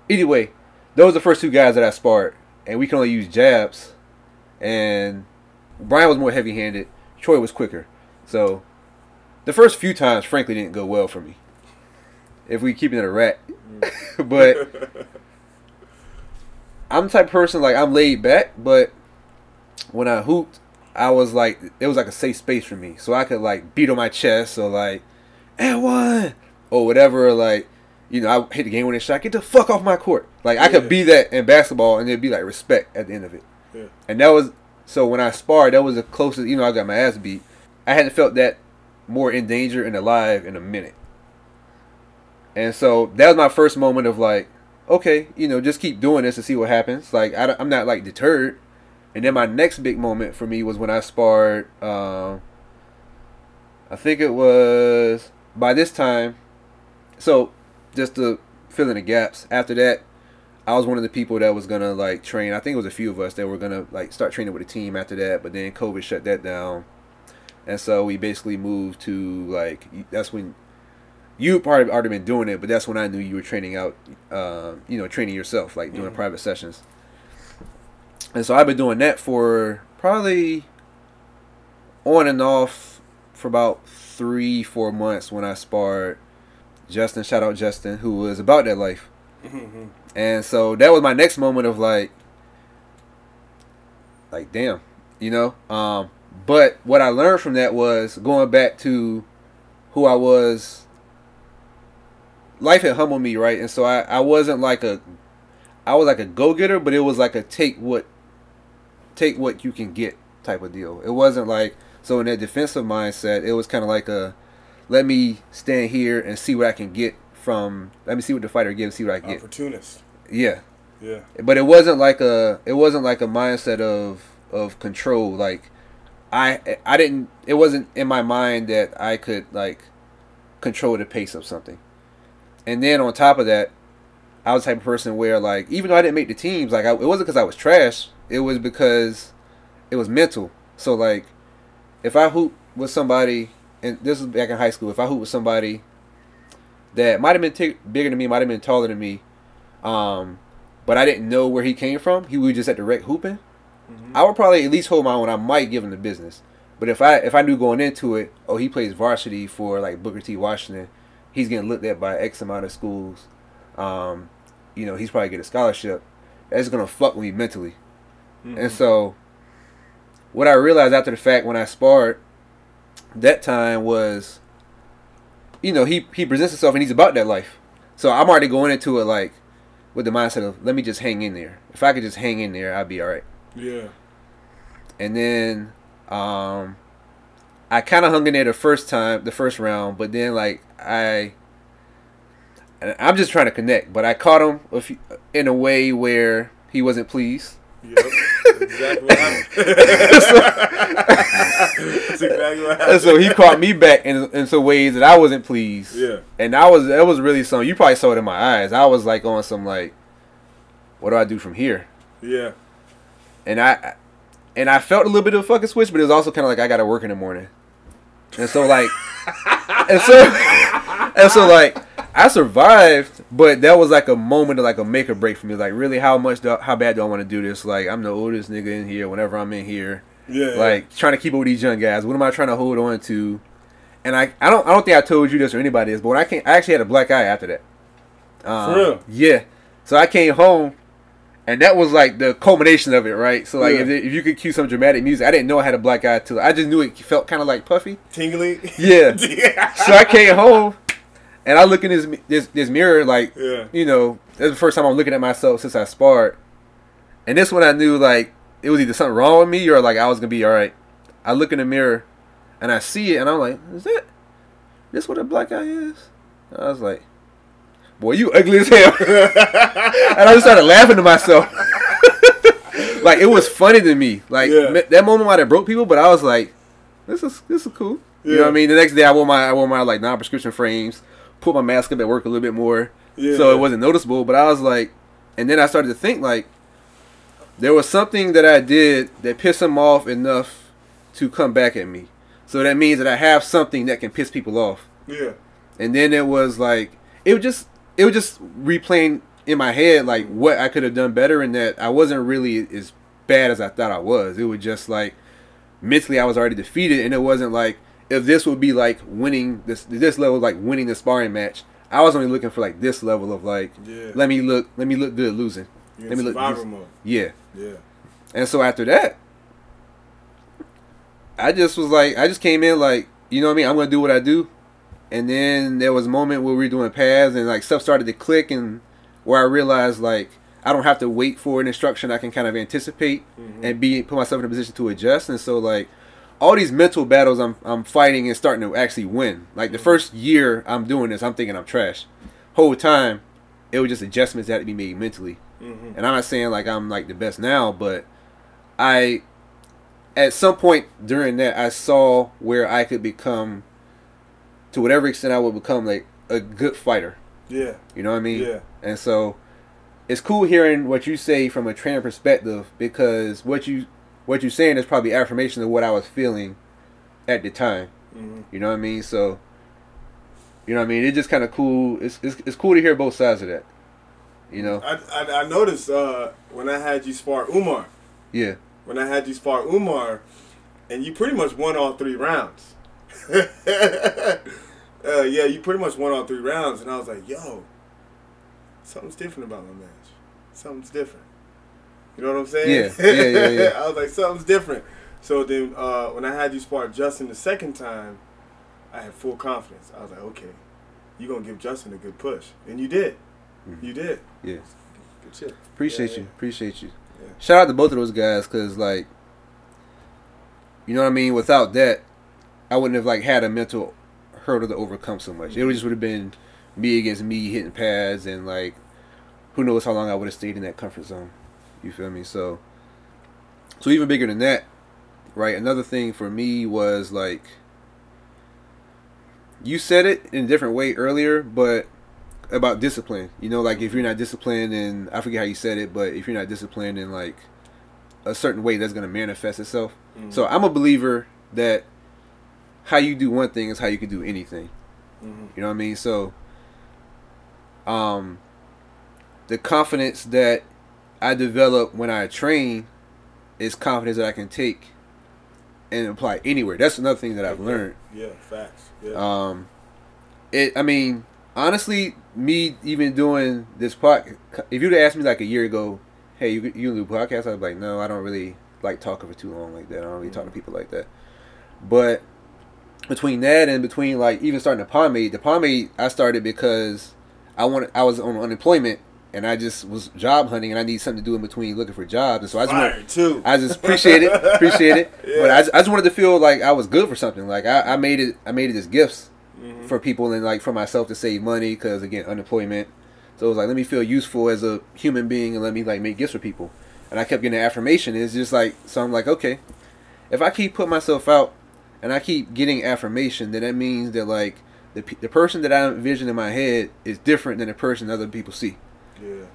either way, those are the first two guys that I sparred, and we can only use jabs. And Brian was more heavy-handed. Troy was quicker. So the first few times, frankly, didn't go well for me. If we keeping it a rat, but I'm the type of person like I'm laid back, but when I hooped, I was like it was like a safe space for me, so I could like beat on my chest or like, and one or whatever. Like, you know, I hit the game winning shot. Get the fuck off my court. Like I could be that in basketball, and it'd be like respect at the end of it. Yeah. And that was so when I sparred, that was the closest. You know, I got my ass beat. I hadn't felt that more in danger and alive in a minute. And so that was my first moment of like, okay, you know, just keep doing this and see what happens. Like I, am not like deterred. And then my next big moment for me was when I sparred. Um, I think it was by this time. So just to fill in the gaps. After that, I was one of the people that was gonna like train. I think it was a few of us that were gonna like start training with the team after that. But then COVID shut that down, and so we basically moved to like that's when you probably already been doing it, but that's when I knew you were training out, uh, you know, training yourself, like doing Mhm. private sessions. And so I've been doing that for probably on and off for about three, four months when I sparred Justin. Shout out Justin, who was about that life. Mhm. And so that was my next moment of like, like damn, you know. Um, but what I learned from that was going back to who I was. Life had humbled me, right? And so I, I wasn't like a, I was like a go getter, but it was like a take what, take what you can get type of deal. It wasn't like so in that defensive mindset, it was kind of like a, let me stand here and see what I can get from. Let me see what the fighter gives, see what I get. Opportunist. Yeah, Yeah. but it wasn't like a it wasn't like a mindset of of control. Like I I didn't. It wasn't in my mind that I could like control the pace of something. And then on top of that, I was the type of person where like even though I didn't make the teams, like I, it wasn't because I was trash. It was because it was mental. So like if I hoop with somebody, and this was back in high school, if I hoop with somebody that might have been t- bigger than me, might have been taller than me, um, but I didn't know where he came from. He was just at the rec hooping. Mhm. I would probably at least hold my own. I might give him the business. But if I if I knew going into it, oh, he plays varsity for like Booker T. Washington, he's getting looked at by X amount of schools. Um, you know, he's probably get a scholarship. That's gonna fuck with me mentally. Mhm. And so, what I realized after the fact when I sparred, that time was, you know, he he presents himself and he's about that life. So I'm already going into it like, with the mindset of let me just hang in there. If I could just hang in there, I'd be all right. Yeah. And then, um, I kind of hung in there the first time, the first round, but then like I. I'm just trying to connect, but I caught him a few, in a way where he wasn't pleased. Yep. exactly what happened. That's exactly what happened. so he caught me back in, in some ways that I wasn't pleased. Yeah. And I was that was really something. You probably saw it in my eyes. I was like on some like, what do I do from here? Yeah. And I, and I felt a little bit of a fucking switch, but it was also kind of like I got to work in the morning. And so like, and so, and so like I survived, but that was like a moment of like a make or break for me. Like really, how much do, how bad do I want to do this? Like I'm the oldest nigga in here. Whenever I'm in here, Yeah. like trying to keep up with these young guys. What am I trying to hold on to? And I, I don't I don't think I told you this or anybody this, but when I came, I actually had a black eye after that. Um, For real? Yeah. So I came home, and that was like the culmination of it, right? So like Yeah. if, if you could cue some dramatic music, I didn't know I had a black eye till I just knew it felt kind of like puffy. tingly. Yeah. yeah. So I came home, and I look in this this this mirror like Yeah. you know, that's the first time I'm looking at myself since I sparred. And this one I knew like it was either something wrong with me or like I was gonna be alright. I look in the mirror and I see it and I'm like, is that this what a black eye is? And I was like, Boy, you ugly as hell. and I just started laughing to myself. like it was funny to me. Like Yeah. that moment might have broke people, but I was like, this is this is cool. You know what I mean? The next day I wore my I wore my like non prescription frames, put my mask up at work a little bit more Yeah. so it wasn't noticeable. But I was like, and then I started to think like, there was something that I did that pissed him off enough to come back at me. So that means that I have something that can piss people off. Yeah. And then it was like, it was just, it was just replaying in my head like what I could have done better, and that I wasn't really as bad as I thought I was. It was just like mentally I was already defeated, and it wasn't like if this would be like winning this this level like winning the sparring match. I was only looking for like this level of like Yeah. let me look let me look good losing. You're let me look decent. mode. Yeah. Yeah. And so after that, I just was like, I just came in like, you know what I mean? I'm gonna do what I do. And then there was a moment where we were doing paths and like stuff started to click and where I realized like I don't have to wait for an instruction. I can kind of anticipate Mhm. and be put myself in a position to adjust. And so like all these mental battles I'm I'm fighting and starting to actually win. Like the first year I'm doing this, I'm thinking I'm trash. Whole time, it was just adjustments that had to be made mentally. Mhm. And I'm not saying like I'm like the best now, but I at some point during that I saw where I could become to whatever extent I would become like a good fighter. Yeah. You know what I mean? Yeah. And so it's cool hearing what you say from a trainer perspective because what you what you're saying is probably affirmation of what I was feeling at the time. Mhm. You know what I mean? So You know what I mean? It's just kind of cool. It's, it's it's cool to hear both sides of that. You know? I, I, I noticed uh, when I had you spar Umar, Yeah. when I had you spar Umar, and you pretty much won all three rounds. uh, yeah, you pretty much won all three rounds, and I was like, yo, something's different about my match. Something's different. You know what I'm saying? Yeah, yeah, yeah, yeah. I was like, something's different. So then, uh, when I had you spar Justin the second time, I had full confidence. I was like, okay, you're gonna give Justin a good push, and you did. You did. Yeah. Good shit. Appreciate Yeah, you. yeah. Appreciate you. Yeah. Shout out to both of those guys because, like, you know what I mean? Without that, I wouldn't have, like, had a mental hurdle to overcome so much. It just would have been me against me hitting pads and, like, who knows how long I would have stayed in that comfort zone. You feel me? So, so even bigger than that, right? Another thing for me was, like, you said it in a different way earlier, but about discipline. You know, like if you're not disciplined and I forget how you said it, but if you're not disciplined in like a certain way, that's gonna manifest itself. Mm-hmm. So I'm a believer that how you do one thing is how you can do anything. Mhm. You know what I mean? So um the confidence that I develop when I train is confidence that I can take and apply anywhere. That's another thing that I've learned. Yeah, facts. Yeah. Um, it. I mean, honestly, me even doing this podcast. If you'd asked me like a year ago, hey, you you do podcasts, I'd be like, no, I don't really like talking for too long like that. I don't really talk to people like that. But between that and between like even starting the pomade, the pomade I started because I wanted I was on unemployment and I just was job hunting and I need something to do in between looking for jobs and so I just Fire went, too. I just appreciate it, appreciate it. Yeah. But I just, I just wanted to feel like I was good for something. Like I, I made it, I made it as gifts Mhm. for people and like for myself to save money because again unemployment. So it was like let me feel useful as a human being and let me like make gifts for people. And I kept getting affirmation. It's just like so I'm like okay, if I keep putting myself out and I keep getting affirmation, then that means that like the the person that I envision in my head is different than the person other people see yeah.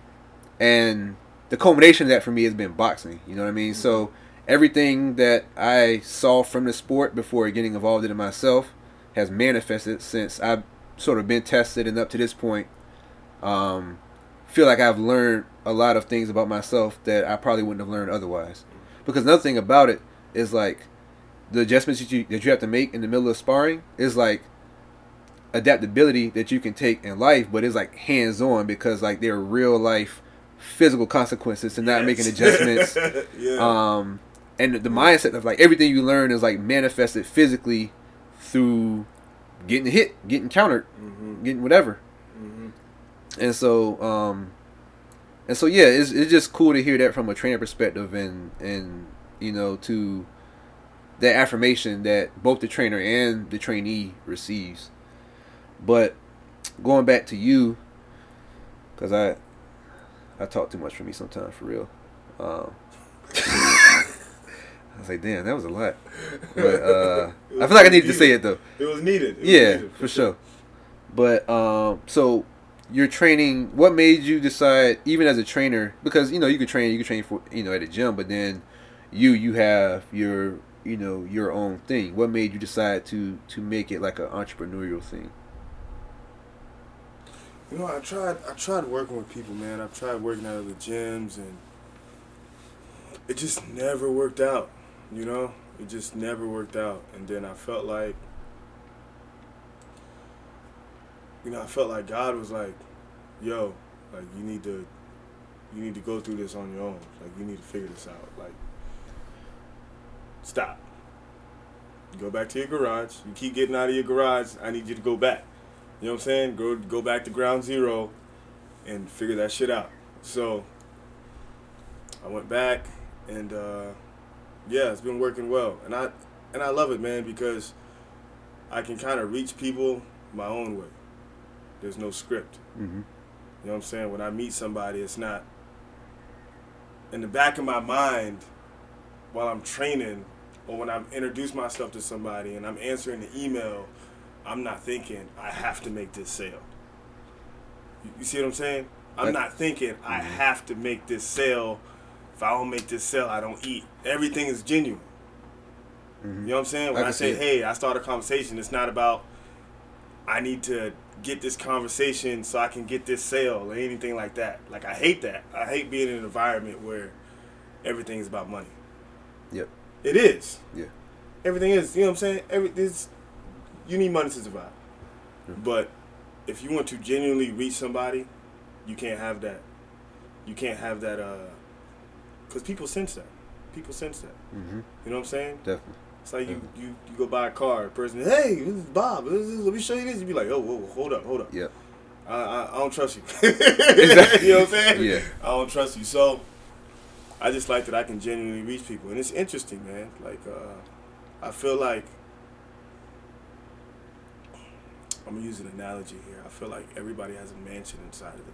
and the culmination of that for me has been boxing. You know what I mean? So everything that I saw from the sport before getting involved in it myself has manifested since I've sort of been tested and up to this point. Um, feel like I've learned a lot of things about myself that I probably wouldn't have learned otherwise. Because another thing about it is like the adjustments that you that you have to make in the middle of sparring is like adaptability that you can take in life, but it's like hands on because like there are real life physical consequences to not making adjustments. yeah. um, and the mindset of like everything you learn is like manifested physically through getting hit, getting countered, Mhm. getting whatever. Mhm. And so, um, and so yeah, it's it's just cool to hear that from a trainer perspective, and and you know to that affirmation that both the trainer and the trainee receives. But going back to you, because I I talk too much for me sometimes for real. Um, I was like, damn, that was a lot. But uh, I feel like I needed to say it though. It was needed. It was Yeah, needed, for sure. But um, so you're training. What made you decide, even as a trainer, because you know you could train, you could train for you know at a gym, but then you you have your you know your own thing. What made you decide to to make it like an entrepreneurial thing? You know, I tried. I tried working with people, man. I've tried working out of the gyms, and it just never worked out. You know, it just never worked out. And then I felt like, you know, I felt like God was like, "Yo, like you need to, you need to go through this on your own. Like you need to figure this out. Like, stop. Go back to your garage. You keep getting out of your garage. I need you to go back." You know what I'm saying? Go go back to ground zero and figure that shit out. So I went back and uh, yeah, it's been working well. And I and I love it, man, because I can kind of reach people my own way. There's no script. Mm-hmm. You know what I'm saying? When I meet somebody, it's not in the back of my mind while I'm training or when I'm introduce myself to somebody and I'm answering the email, I'm not thinking I have to make this sale. You, you see what I'm saying? I'm not thinking I have to make this sale. If I don't make this sale, I don't eat. Everything is genuine. You know what I'm saying? When I I, say, hey, I start a conversation, it's not about I need to get this conversation so I can get this sale or anything like that. Like I hate that. I hate being in an environment where everything is about money. Yep. It is. Yeah. Everything is. You know what I'm saying? Every this, you need money to survive. Yeah. But if you want to genuinely reach somebody, you can't have that. You can't have that. uh Because people sense that. People sense that. Mm-hmm. You know what I'm saying? Definitely. It's like you, you, you go buy a car, a person, hey, this is Bob. This is, let me show you this. You'd be like, oh, whoa, whoa, hold up, hold up. Yeah. I, I, I don't trust you. Exactly. you know what I'm saying? Yeah. I don't trust you. So I just like that I can genuinely reach people, and it's interesting, man. Like uh, I feel like I'm gonna use an analogy here. I feel like everybody has a mansion inside of them,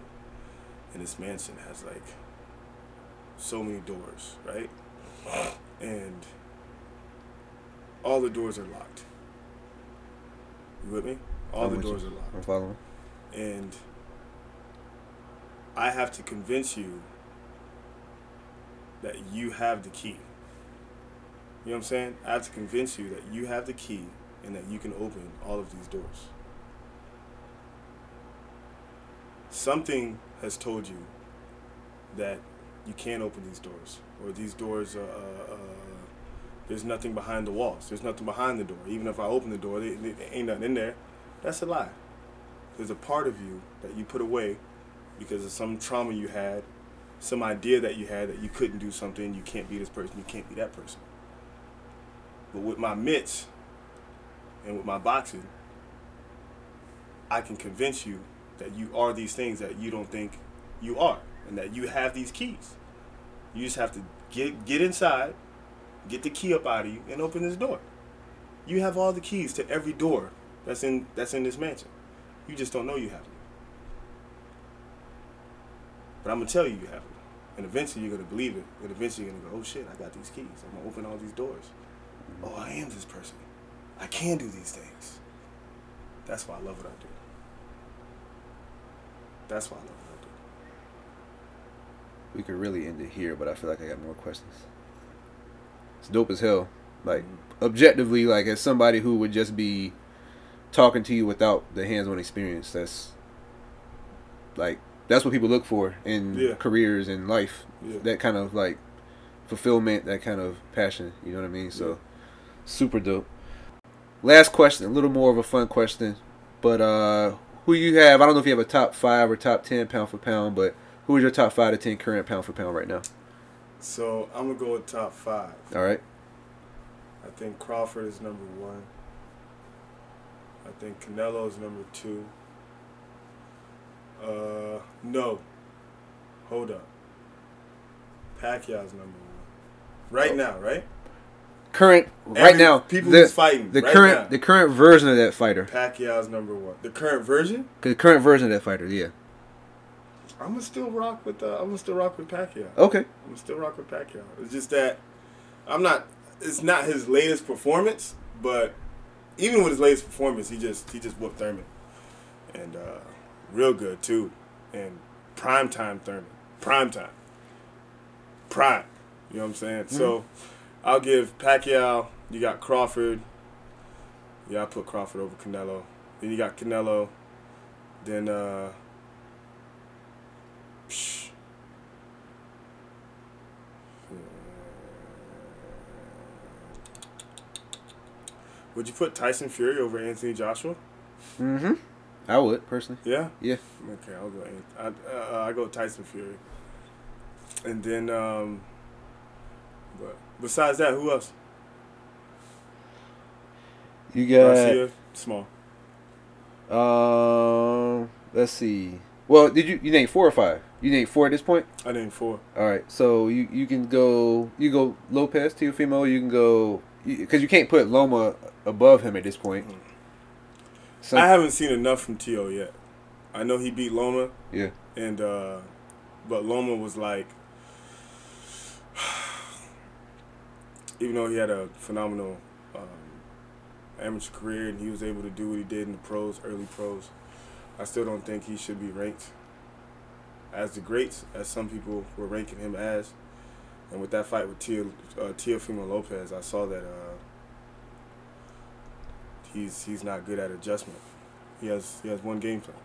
and this mansion has like so many doors, right? And all the doors are locked. You with me? All I'm the with you. doors are locked I'm following. and I have to convince you that you have the key. You know what I'm saying? I have to convince you that you have the key and that you can open all of these doors. Something has told you that you can't open these doors, or these doors are. Uh, uh, there's nothing behind the walls. There's nothing behind the door. Even if I open the door, there, there ain't nothing in there. That's a lie there's a part of you that you put away because of some trauma you had, some idea that you had that you couldn't do something, you can't be this person, you can't be that person. But with my mitts and with my boxing, I can convince you that you are these things that you don't think you are and that you have these keys. You just have to get get inside, get the key up out of you and open this door. You have all the keys to every door that's in that's in this mansion. You just don't know you have them. But I'm gonna tell you you have them. And eventually you're gonna believe it. And eventually you're gonna go, oh shit, I got these keys. I'm gonna open all these doors. Oh, I am this person. I can do these things. That's why I love what I do. That's why I love what I do. We could really end it here, but I feel like I got more questions. It's dope as hell. Like mm-hmm. objectively, like as somebody who would just be talking to you without the hands-on experience, that's like that's what people look for in Yeah. careers and life. Yeah. That kind of like fulfillment, that kind of passion. You know what I mean? So super dope. Last question, a little more of a fun question, but uh, who you have? I don't know if you have a top five or top ten pound for pound, but who is your top five to ten current pound for pound right now? So I'm gonna go with top five. All right. I think Crawford is number one. I think Canelo is number two. Uh, no. Hold up. Pacquiao's number one. Right Oh. now, right? Current right Every- now. people the, fighting the right current now. the current version of that fighter. Pacquiao's number one. The current version? The current version of that fighter. Yeah. I'm gonna still rock with. Uh, I'm gonna still rock with Pacquiao. Okay. I'm gonna still rock with Pacquiao. It's just that I'm not. It's not his latest performance, but even with his latest performance, he just he just whooped Thurman, and uh, real good too, and prime time Thurman, prime time, prime. You know what I'm saying? So I'll give Pacquiao. You got Crawford. Yeah, I put Crawford over Canelo. Then you got Canelo. Then uh. psh. Would you put Tyson Fury over Anthony Joshua? Mm-hmm. I would personally. Yeah. Yeah. Okay, I'll go. I uh, I go Tyson Fury. And then, um, but besides that, who else? You got. Garcia, small. Um. Let's see. Well, did you you name four or five? You named four at this point. I named four. All right. So you you can go you go Lopez Teofimo. You can go because you can't put Loma above him at this point. So, I haven't seen enough from T.O. yet. I know he beat Loma, yeah. and uh, but Loma was like, even though he had a phenomenal um, amateur career and he was able to do what he did in the pros, early pros, I still don't think he should be ranked as the greats as some people were ranking him as. And with that fight with Tia, uh, Teofimo Lopez, I saw that uh, he's he's not good at adjustment, He has he has one game plan,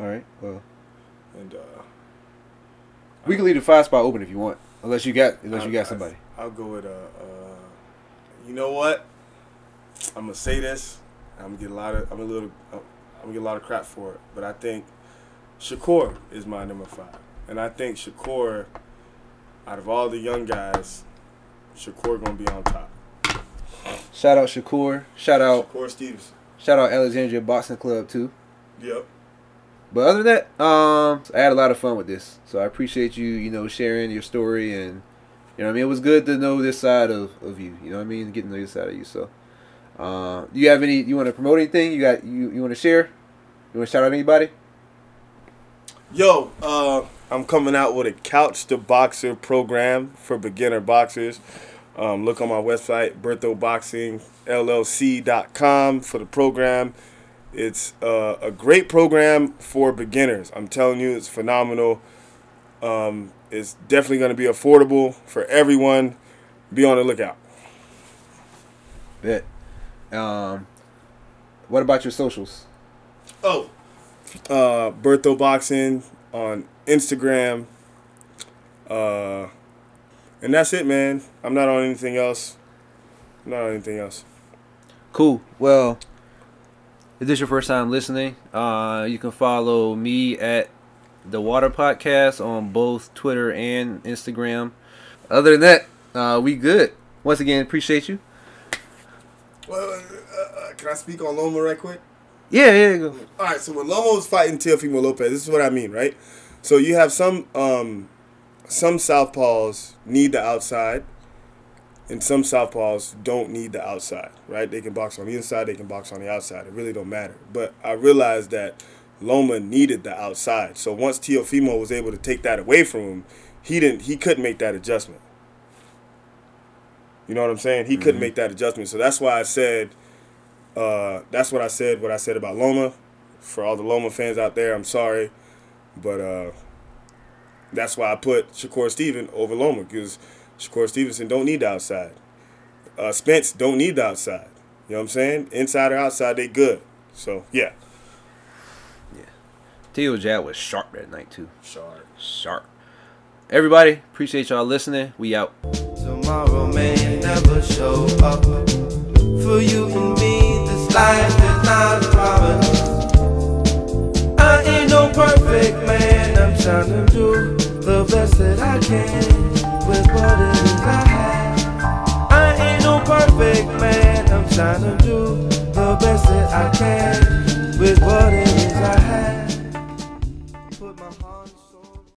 All right. Well, and uh, we can leave the five spot open if you want, unless you got unless you got I- somebody. I'll go with uh, uh you know what? I'm gonna say this. I'm gonna get a lot of I'm a little I'm gonna get a lot of crap for it, but I think Shakur is my number five, and I think Shakur, out of all the young guys, Shakur gonna be on top. Shout out Shakur. Shout out Shakur Stevenson. shout out Alexandria Boxing Club too. Yep. But other than that, um, I had a lot of fun with this. So I appreciate you, you know, sharing your story and you know I mean. It was good to know this side of, of you. You know what I mean, getting to know this side of you. So, uh, do you have any? You want to promote anything? You got you you want to share? You want to shout out anybody? Yo, uh, I'm coming out with a Couch to Boxer program for beginner boxers. Um, look on my website, BerthoBoxingLLC.com for the program. It's uh, a great program for beginners. I'm telling you, it's phenomenal. Um, it's definitely going to be affordable for everyone. Be on the lookout. Bet. Um, what about your socials? Oh, uh, Bertho Boxing on Instagram. Uh, and that's it, man. I'm not on anything else. I'm not on anything else. Cool. Well, if this is your first time listening, uh, you can follow me at the Water Podcast on both Twitter and Instagram. Other than that, uh, we good. Once again, appreciate you. Well, uh, uh, can I speak on Loma right quick? Yeah, yeah. Go. All right, so when Loma was fighting Teofimo Lopez, this is what I mean, right? So you have some um, some southpaws need the outside, and some southpaws don't need the outside, right? They can box on the inside, they can box on the outside. It really don't matter. But I realized that Loma needed the outside. So once Teofimo was able to take that away from him, he didn't he couldn't make that adjustment. You know what I'm saying? He couldn't make that adjustment. So that's why I said uh, that's what I said. What I said about Loma. For all the Loma fans out there, I'm sorry, but uh, that's why I put Shakur Steven over Loma because Shakur Stevenson don't need the outside. Uh, Spence don't need the outside. You know what I'm saying? Inside or outside, they good. So yeah. Yeah. Teo Jad was sharp that night too. Sharp. Sharp. Everybody, appreciate y'all listening. We out. Tomorrow may never show up. For you and me, this life is not a promise. I ain't no perfect man. I'm trying to do the best that I can with what it is I have. I ain't no perfect man. I'm trying to do the best that I can with what it is I